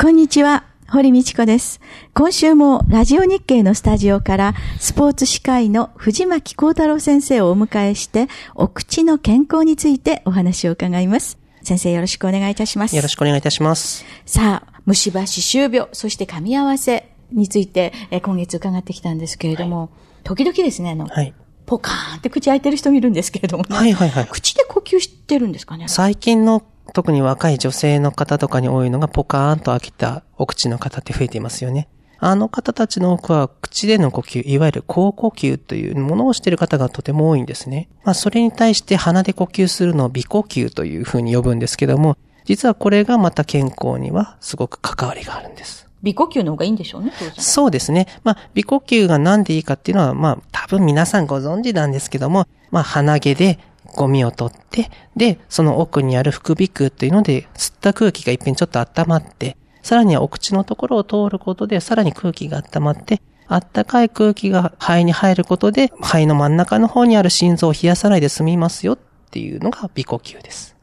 こんにちは。堀道子です。今週もラジオ日経のスタジオからスポーツ歯科医の藤巻幸太郎先生をお迎えして、お口の健康についてお話を伺います。先生よろしくお願いいたします。よろしくお願いいたします。さあ、虫歯、歯周病、そして噛み合わせについて、えー今月伺ってきたんですけれども、時々ですね、あの、はい。ポカーンって口開いてる人見るんですけれどもね。はいはいはい口で呼吸してるんですかね。最近の特に若い女性の方とかに多いのがポカーンと開けたお口の方って増えていますよね。あの方たちの多くは口での呼吸、いわゆる口呼吸というものをしている方がとても多いんですね。まあそれに対して鼻で呼吸するのを鼻呼吸というふうに呼ぶんですけども、実はこれがまた健康にはすごく関わりがあるんです。鼻呼吸の方がいいんでしょうね。そうですね。まあ、鼻呼吸がなんでいいかっていうのは、まあ、多分皆さんご存知なんですけども、まあ、鼻毛でゴミを取って、で、その奥にある副鼻腔っていうので、吸った空気が一遍ちょっと温まって、さらにはお口のところを通ることで、さらに空気が温まって、あったかい空気が肺に入ることで、肺の真ん中の方にある心臓を冷やさないで済みますよっていうのが鼻呼吸です。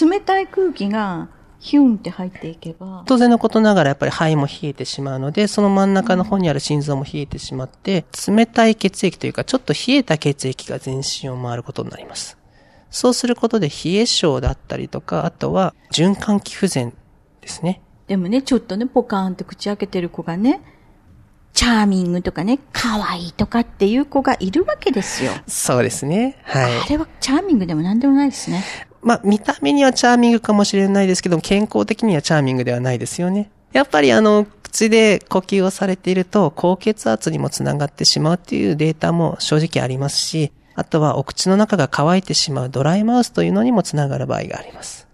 冷たい空気がヒュンって入っていけば、当然のことながらやっぱり肺も冷えてしまうので、その真ん中の方にある心臓も冷えてしまって、冷たい血液というか、ちょっと冷えた血液が全身を回ることになります。そうすることで冷え症だったりとか、あとは循環器不全ですね。でもね、ちょっとね、ポカーンって口開けてる子がね、チャーミングとかね、可愛いとかっていう子がいるわけですよ。そうですね。はい。あれはチャーミングでも何でもないですね。まあ、見た目にはチャーミングかもしれないですけども、健康的にはチャーミングではないですよね。やっぱりあの、口で呼吸をされていると、高血圧にもつながってしまうっていうデータも正直ありますし、あとはお口の中が乾いてしまうドライマウスというのにもつながる場合があります。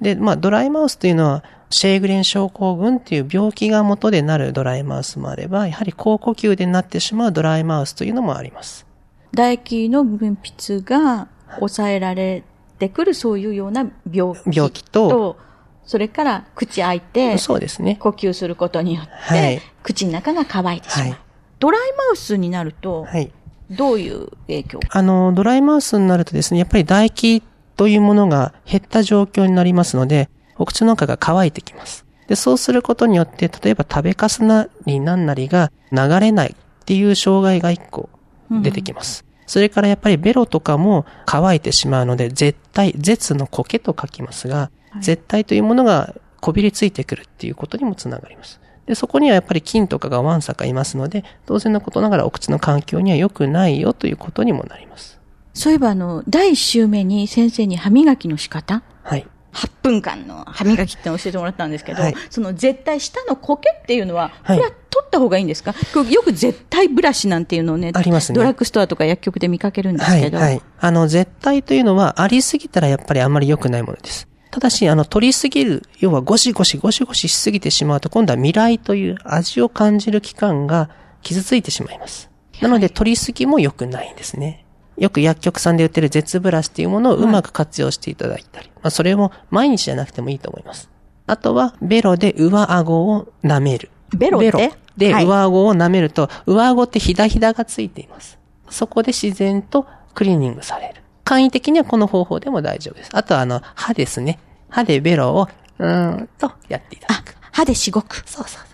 で、まあ、ドライマウスというのは、シェーグレン症候群っていう病気が元でなるドライマウスもあれば、やはり高呼吸でなってしまうドライマウスというのもあります。唾液の分泌が抑えられてくるそういうような病気病気とそれから口開いてそうですね。呼吸することによって、はい口の中が乾いてしまう。はいドライマウスになると、はい。どういう影響？あの、ドライマウスになるとですね、やっぱり唾液というものが減った状況になりますので、お口の中が乾いてきます。で、そうすることによって、例えば食べかすなりなんなりが流れないっていう障害が一個出てきます。それからやっぱりベロとかも乾いてしまうので、絶対、絶の苔と書きますが、絶対というものがこびりついてくるっていうことにもつながります。で、そこにはやっぱり菌とかがわんさかいますので、当然のことながらお口の環境には良くないよということにもなります。そういえばあの、第一週目に先生に歯磨きの仕方？はい。8分間の歯磨きって教えてもらったんですけど、はいその絶対下の苔っていうのは、はいこれは取った方がいいんですか？これよく絶対ブラシなんていうのをね、ありますねドラッグストアとか薬局で見かけるんですはい、けど、はい。あの、絶対というのは、ありすぎたらやっぱりあんまり良くないものです。ただし、あの、取りすぎる、要はゴシゴシゴシゴシしすぎてしまうと、今度は未来という味を感じる器官が傷ついてしまいます。なので、取りすぎも良くないんですね。よく薬局さんで売ってる絶ブラシっていうものをうまく活用していただいたり。まあ、それも毎日じゃなくてもいいと思います。あとは、ベロで上顎を舐める。ベロってで、はい上顎を舐めると、上顎ってひだひだがついています。そこで自然とクリーニングされる。簡易的にはこの方法でも大丈夫です。あとはあの、歯ですね。歯でベロを、うーんとやっていただあく。、歯でしごく。そうそうそう。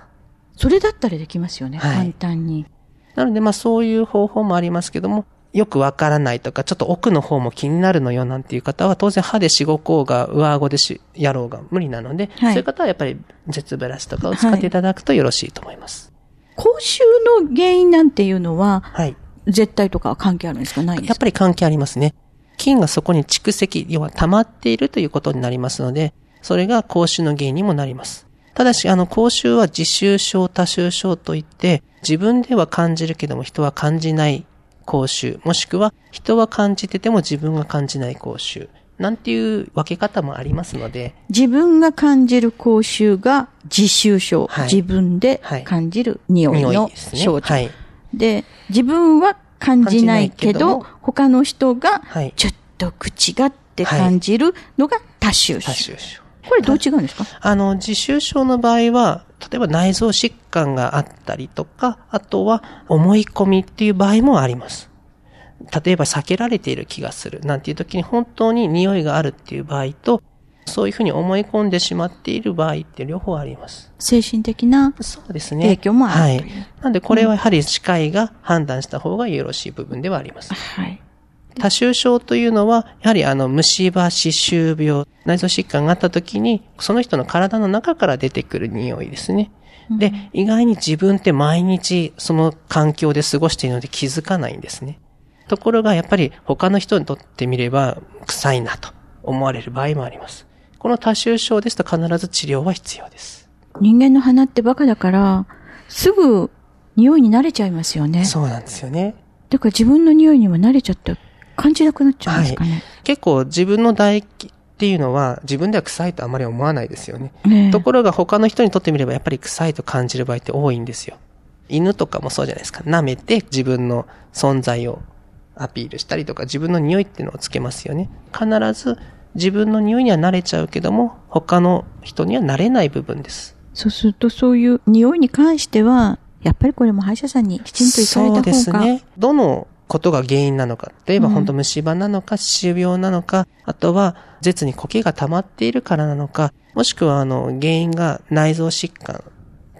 それだったらできますよね、はい簡単に。なのでまあそういう方法もありますけども、よくわからないとか、ちょっと奥の方も気になるのよなんていう方は、当然歯でしごこうが、上顎でし、やろうが無理なので、はいそういう方はやっぱり、絶ブラシとかを使っていただくとよろしいと思います。口臭の原因なんていうのは、はい。絶対とかは関係あるんですか？ないんでやっすかぱり関係ありますね。菌がそこに蓄積、要は溜まっているということになりますので、それが口臭の原因にもなります。ただし、あの、口臭は自臭症、多臭症といって、自分では感じるけども人は感じない口臭、もしくは人は感じてても自分が感じない口臭。なんていう分け方もありますので、自分が感じる口臭が自臭症。はい自分で感じる匂いの。症状。はい。で、自分は感じないけど、他の人がはい、ちょっと口がって感じるのが多臭症。多臭症。これどう違うんですか？あの、自臭症の場合は、例えば内臓疾患があったりとか、あとは思い込みっていう場合もあります。例えば避けられている気がするなんていう時に本当に匂いがあるっていう場合と、そういうふうに思い込んでしまっている場合って両方あります。精神的なそうですね。影響もあるはいという。なんでこれはやはり歯科医が判断した方がよろしい部分ではあります。はい。多臭症というのは、やはりあの、虫歯、歯周病、内臓疾患があった時に、その人の体の中から出てくる匂いですね。で、意外に自分って毎日その環境で過ごしているので気づかないんですね。ところがやっぱり他の人にとってみれば臭いなと思われる場合もあります。この多臭症ですと必ず治療は必要です。人間の鼻ってバカだから、すぐ匂いに慣れちゃいますよね。そうなんですよね。だから自分の匂いにも慣れちゃって感じなくなっちゃうんですかね。結構自分の唾液っていうのは自分では臭いとあまり思わないですよね。ねえところが他の人にとってみればやっぱり臭いと感じる場合って多いんですよ。犬とかもそうじゃないですか。舐めて自分の存在をアピールしたりとか自分の匂いっていうのをつけますよね。必ず自分の匂いには慣れちゃうけども他の人には慣れない部分です。そうするとそういう匂いに関しては、やっぱりこれも歯医者さんにきちんと行かれた方が。そうですね。どのことが原因なのか。例えばうん本当虫歯なのか、歯周病なのか、あとは舌に苔が溜まっているからなのか、もしくはあの原因が内臓疾患、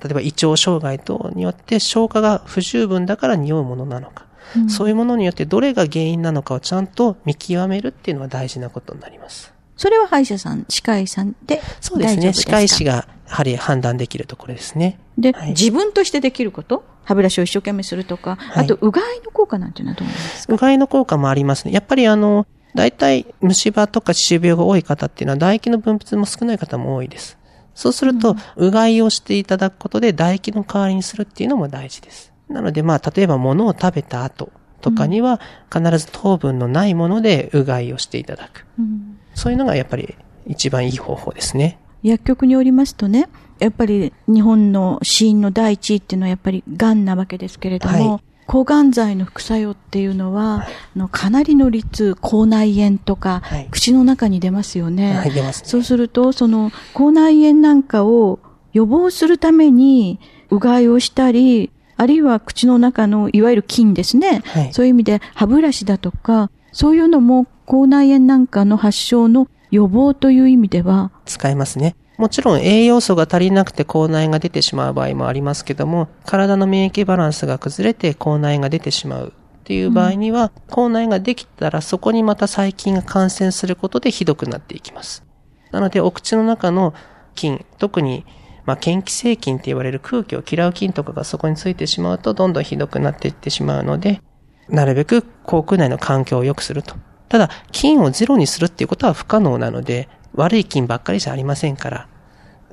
例えば胃腸障害等によって消化が不十分だから匂うものなのか。うんそういうものによってどれが原因なのかをちゃんと見極めるっていうのは大事なことになります。それは歯医者さん、歯科医さんでそうですね。歯科医師がやはり判断できるところですね。で、はい自分としてできること？歯ブラシを一生懸命するとか、はいあと、うがいの効果なんていうのはどうなんですか？うがいの効果もありますね。やっぱりあの、大体虫歯とか歯周病が多い方っていうのは唾液の分泌も少ない方も多いです。そうすると、うがいをしていただくことで唾液の代わりにするっていうのも大事です。なのでまあ、例えば物を食べた後とかには、必ず糖分のないものでうがいをしていただく。うんそういうのがやっぱり一番いい方法ですね。薬局によりますとね、やっぱり日本の死因の第一位っていうのはやっぱり癌なわけですけれども、はい抗がん剤の副作用っていうのは、あのかなりの率、口内炎とか、はい口の中に出ますよね。はい、出ますね。そうすると、その、口内炎なんかを予防するために、うがいをしたり、あるいは口の中の、いわゆる菌ですね。はいそういう意味で、歯ブラシだとか、そういうのも、口内炎なんかの発症の予防という意味では、使えますね。もちろん栄養素が足りなくて口内炎が出てしまう場合もありますけども、体の免疫バランスが崩れて口内炎が出てしまうっていう場合には、口内炎ができたらそこにまた細菌が感染することでひどくなっていきます。なので、お口の中の菌、特に、まあ、嫌気性菌って言われる空気を嫌う菌とかがそこについてしまうと、どんどんひどくなっていってしまうので、なるべく口腔内の環境を良くすると。ただ、菌をゼロにするっていうことは不可能なので、悪い菌ばっかりじゃありませんから、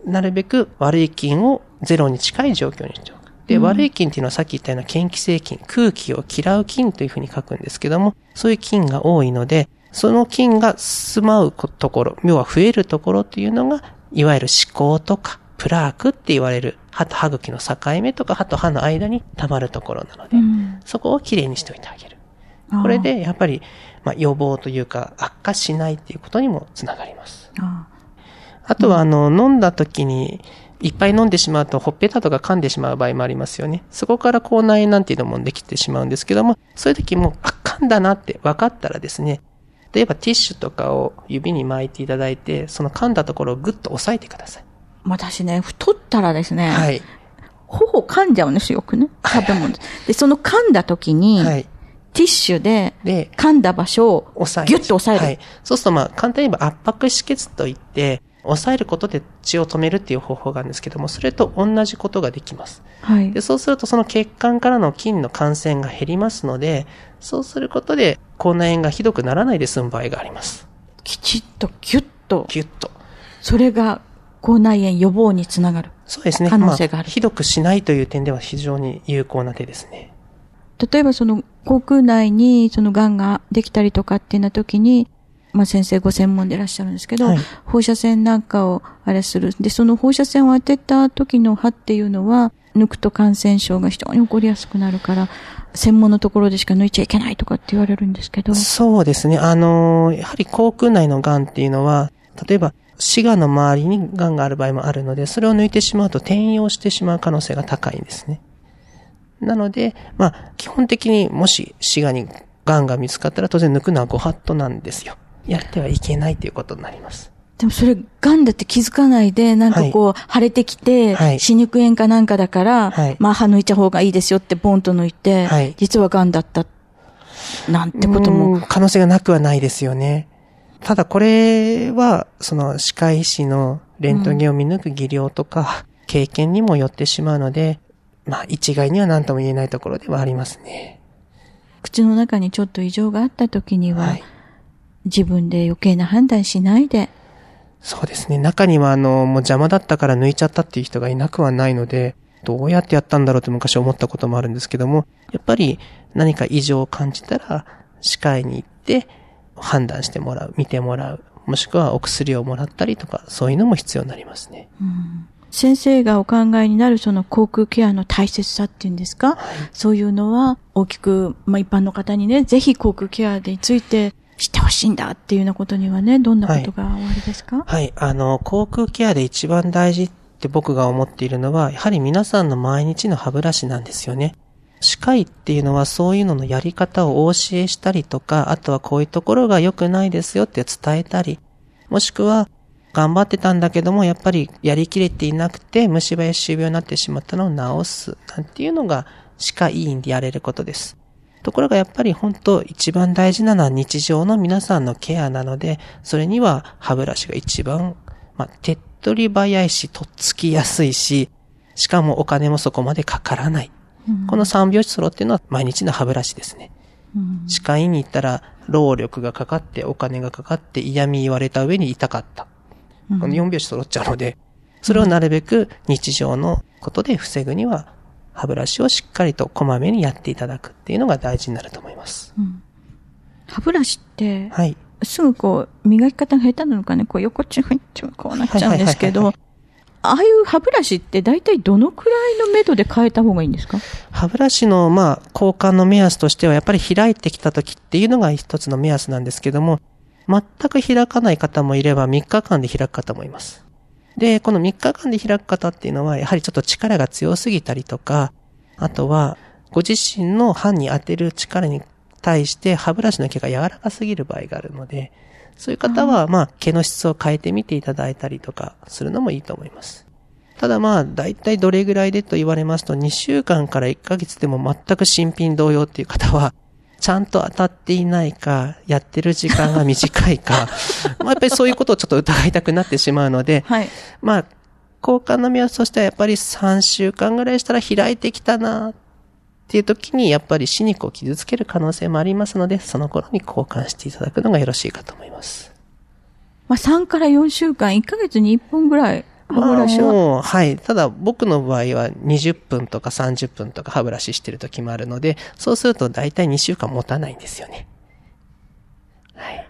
なるべく悪い菌をゼロに近い状況にしておく。で、悪い菌っていうのはさっき言ったような嫌気性菌、空気を嫌う菌というふうに書くんですけども、そういう菌が多いので、その菌が住まうところ、要は増えるところっていうのが、いわゆる歯垢とか、プラークって言われる歯と歯茎の境目とか歯と歯の間に溜まるところなので、うんそこをきれいにしておいてあげる。これで、やっぱり、まあ、予防というか、悪化しないっていうことにもつながります。ああとは、あの、飲んだ時に、いっぱい飲んでしまうと、ほっぺたとか噛んでしまう場合もありますよね。そこから口内炎なんていうのもできてしまうんですけども、そういう時も、あ、噛んだなって分かったらですね、例えばティッシュとかを指に巻いていただいて、その噛んだところをぐっと押さえてください。私ね、太ったらですね、はい。頬噛んじゃうんですよ、よくね。食べ物で。で、その噛んだ時に、はい。ティッシュでで、噛んだ場所を押さえギュッと押さえる。はい。そうすると、まあ、簡単に言えば圧迫止血といって、押さえることで血を止めるっていう方法があるんですけども、それと同じことができます。はいで、そうするとその血管からの菌の感染が減りますので、そうすることで口内炎がひどくならないで済む場合があります。きちっとギュッと、ギュッと。それが口内炎予防につながる。そうですね。可能性があるまひどくしないという点では非常に有効な手ですね。例えばその口腔内にその癌ができたりとかっていうな時に、まあ、先生ご専門でいらっしゃるんですけど、はい放射線なんかをあれする。で、その放射線を当てた時の歯っていうのは、抜くと感染症が非常に起こりやすくなるから、専門のところでしか抜いちゃいけないとかって言われるんですけど。そうですね。あのーやはり口腔内の癌っていうのは、例えば、死がの周りに癌がある場合もあるので、それを抜いてしまうと転移をしてしまう可能性が高いんですね。なので、まあ、基本的にもし死がに癌が見つかったら当然抜くのはご法度なんですよ。やってはいけないということになります。でもそれ、癌だって気づかないで、なんかこう、腫れてきて、はい歯肉炎かなんかだから、はいまあ歯抜いた方がいいですよってボンと抜いて、はい実は癌だった、なんてことうんも。可能性がなくはないですよね。ただこれは、その歯科医師のレントゲンを見抜く技量とか、経験にもよってしまうので、まあ一概には何とも言えないところではありますね。口の中にちょっと異常があった時には、はい。自分で余計な判断しないで、そうですね。中にはあの、もう邪魔だったから抜いちゃったっていう人がいなくはないので、どうやってやったんだろうって昔思ったこともあるんですけども、やっぱり何か異常を感じたら、歯科医に行って判断してもらう、見てもらう、もしくはお薬をもらったりとか、そういうのも必要になりますね。先生がお考えになるその口腔ケアの大切さっていうんですか、そういうのは大きく、まあ一般の方にね、ぜひ口腔ケアについて知ってほしいんだっていうようなことにはね、どんなことがおありですか、はい。あの、口腔ケアで一番大事って僕が思っているのは、やはり皆さんの毎日の歯ブラシなんですよね。歯科医っていうのはそういうののやり方をお教えしたりとか、あとはこういうところが良くないですよって伝えたり、もしくは頑張ってたんだけども、やっぱりやりきれていなくて虫歯や歯周病になってしまったのを治す、なんていうのが歯科医院でやれることです。ところがやっぱり本当一番大事なのは日常の皆さんのケアなので、それには歯ブラシが一番、まあ、手っ取り早いし、とっつきやすいし、しかもお金もそこまでかからない。この三拍子揃っていうのは毎日の歯ブラシですね。歯科医に行ったら、労力がかかって、お金がかかって嫌味言われた上に痛かった。この四拍子揃っちゃうので、それをなるべく日常のことで防ぐには、歯ブラシをしっかりとこまめにやっていただくっていうのが大事になると思います。歯ブラシって、はい。すぐこう、磨き方が下手なのかね、こう横っちょふっちょこうなっちゃうんですけどああいう歯ブラシって大体どのくらいの目処で変えた方がいいんですか？歯ブラシの、まあ、交換の目安としては、やっぱり開いてきた時っていうのが一つの目安なんですけども、全く開かない方もいれば、3日間で開く方もいます。で、この3日間で開く方っていうのは、やはりちょっと力が強すぎたりとか、あとは、ご自身の歯に当てる力に対して歯ブラシの毛が柔らかすぎる場合があるので、そういう方は、まあ、毛の質を変えてみていただいたりとかするのもいいと思います。ただまあ、だいたいどれぐらいでと言われますと、2週間から1ヶ月でも全く新品同様っていう方は、ちゃんと当たっていないか、やってる時間が短いか、まあやっぱりそういうことをちょっと疑いたくなってしまうので、はい。まあ、交換の目安としてはやっぱり3週間ぐらいしたら開いてきたなっていう時にやっぱり歯肉を傷つける可能性もありますので、その頃に交換していただくのがよろしいかと思います。まあ3から4週間、1ヶ月に1本ぐらい歯ブラシは。まあはい。ただ僕の場合は20分とか30分とか歯ブラシしてる時もあるので、そうすると大体2週間持たないんですよね。はい。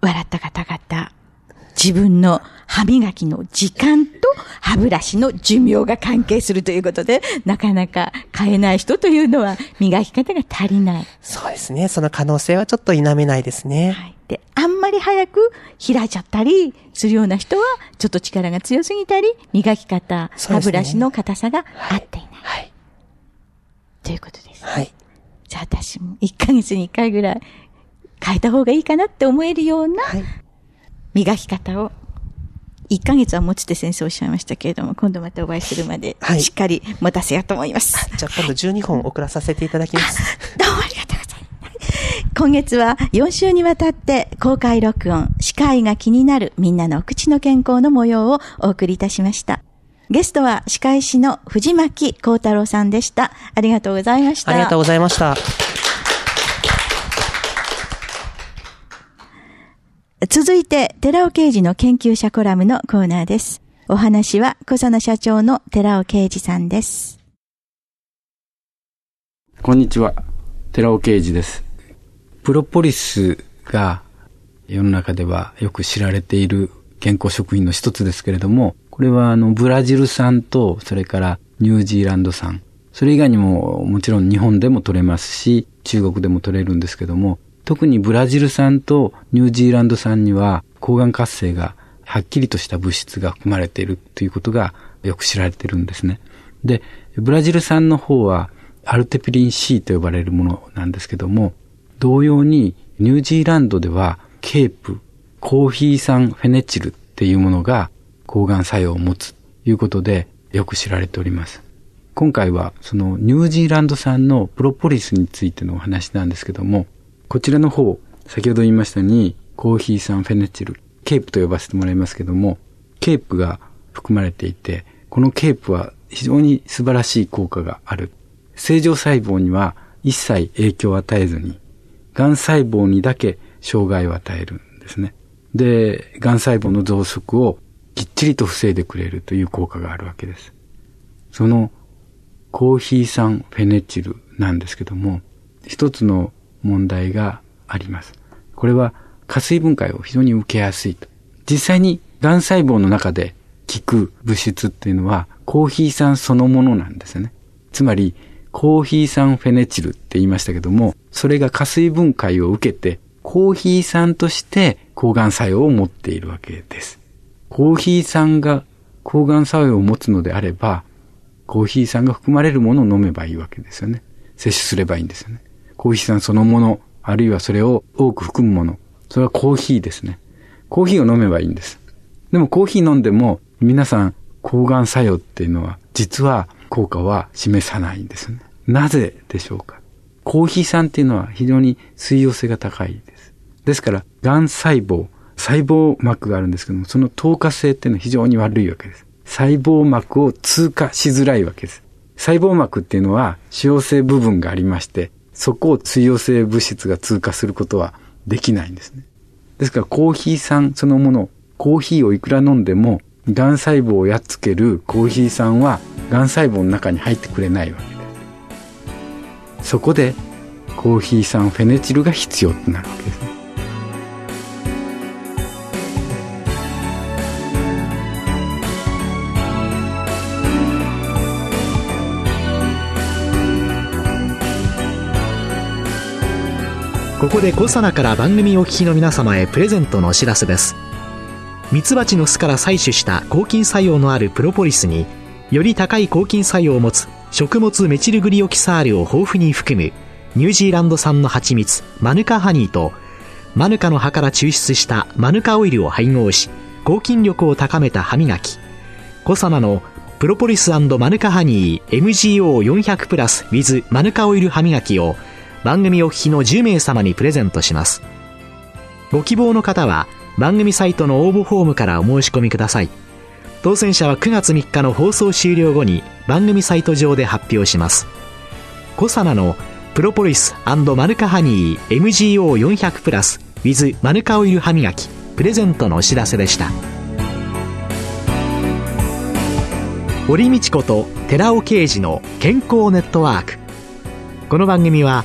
笑った方々、自分の歯磨きの時間と歯ブラシの寿命が関係するということで、なかなか変えない人というのは磨き方が足りない。そうですね。その可能性はちょっと否めないですね。はい。で、あんまり早く開いちゃったりするような人は、ちょっと力が強すぎたり、磨き方、ね歯ブラシの硬さが合っていない。はい。ということです。はい。じゃあ私も1ヶ月に1回ぐらい変えた方がいいかなって思えるようなはい。磨き方を、1ヶ月は持つって先生おっしゃいましたけれども、今度またお会いするまでは、いしっかり持たせようと思います。じゃあ今度12本送らさせていただきます。どうもありがとうございます。今月は4週にわたって公開録音、司会が気になるみんなのお口の健康の模様をお送りいたしました。ゲストは司会師の藤巻幸太郎さんでした。ありがとうございました。ありがとうございました。続いて、寺尾刑事の研究者コラムのコーナーです。お話は、小佐野社長の寺尾刑事さんです。こんにちは。寺尾啓二です。プロポリスが世の中ではよく知られている健康食品の一つですけれども、これはあのブラジル産とそれからニュージーランド産、それ以外にももちろん日本でも取れますし、中国でも取れるんですけども、特にブラジル産とニュージーランド産には抗がん活性がはっきりとした物質が含まれているということがよく知られているんですね。で、ブラジル産の方はアルテピリン C と呼ばれるものなんですけども、同様にニュージーランドではケープ、コーヒー酸フェネチルっていうものが抗がん作用を持つということでよく知られております。今回はそのニュージーランド産のプロポリスについてのお話なんですけども、こちらの方、先ほど言いましたようにコーヒー酸フェネチル、ケープと呼ばせてもらいますけども、ケープが含まれていて、このケープは非常に素晴らしい効果がある。正常細胞には一切影響を与えずに、癌細胞にだけ障害を与えるんですね。で、癌細胞の増殖をきっちりと防いでくれるという効果があるわけです。そのコーヒー酸フェネチルなんですけども、一つの問題があります。これは加水分解を非常に受けやすいと。実際に癌細胞の中で効く物質っていうのはコーヒー酸そのものなんですよね。つまり、コーヒー酸フェネチルって言いましたけども、それが加水分解を受けて、コーヒー酸として抗がん作用を持っているわけです。コーヒー酸が抗がん作用を持つのであれば、コーヒー酸が含まれるものを飲めばいいわけですよね。摂取すればいいんですよね。コーヒー酸そのもの、あるいはそれを多く含むもの、それはコーヒーですね。コーヒーを飲めばいいんです。でもコーヒー飲んでも皆さん抗がん作用っていうのは実は効果は示さないんですね。なぜでしょうかコーヒー酸っていうのは非常に水溶性が高いです。ですから、癌細胞、細胞膜があるんですけども、その透過性っていうのは非常に悪いわけです。細胞膜を通過しづらいわけです。細胞膜っていうのは脂溶性部分がありまして、そこを水溶性物質が通過することはできないんですね。ですからコーヒー酸そのもの、コーヒーをいくら飲んでも、がん細胞をやっつけるコーヒー酸はがん細胞の中に入ってくれないわけです。そこでコーヒー酸フェネチルが必要となるわけですね。ここでコサナから番組お聞きの皆様へプレゼントのお知らせです。ミツバチの巣から採取した抗菌作用のあるプロポリスにより高い抗菌作用を持つ食物メチルグリオキサールを豊富に含むニュージーランド産の蜂蜜マヌカハニーとマヌカの葉から抽出したマヌカオイルを配合し抗菌力を高めた歯磨き。コサナのプロポリスマヌカハニー MGO400 プラス with マヌカオイル歯磨きを番組お聞きの10名様にプレゼントします。ご希望の方は番組サイトの応募フォームからお申し込みください。当選者は9月3日の放送終了後に番組サイト上で発表します。コサナのプロポリスマヌカハニー MGO400 プラス with マヌカオイル歯磨きプレゼントのお知らせでした。堀道子と寺尾啓二の健康ネットワーク。この番組は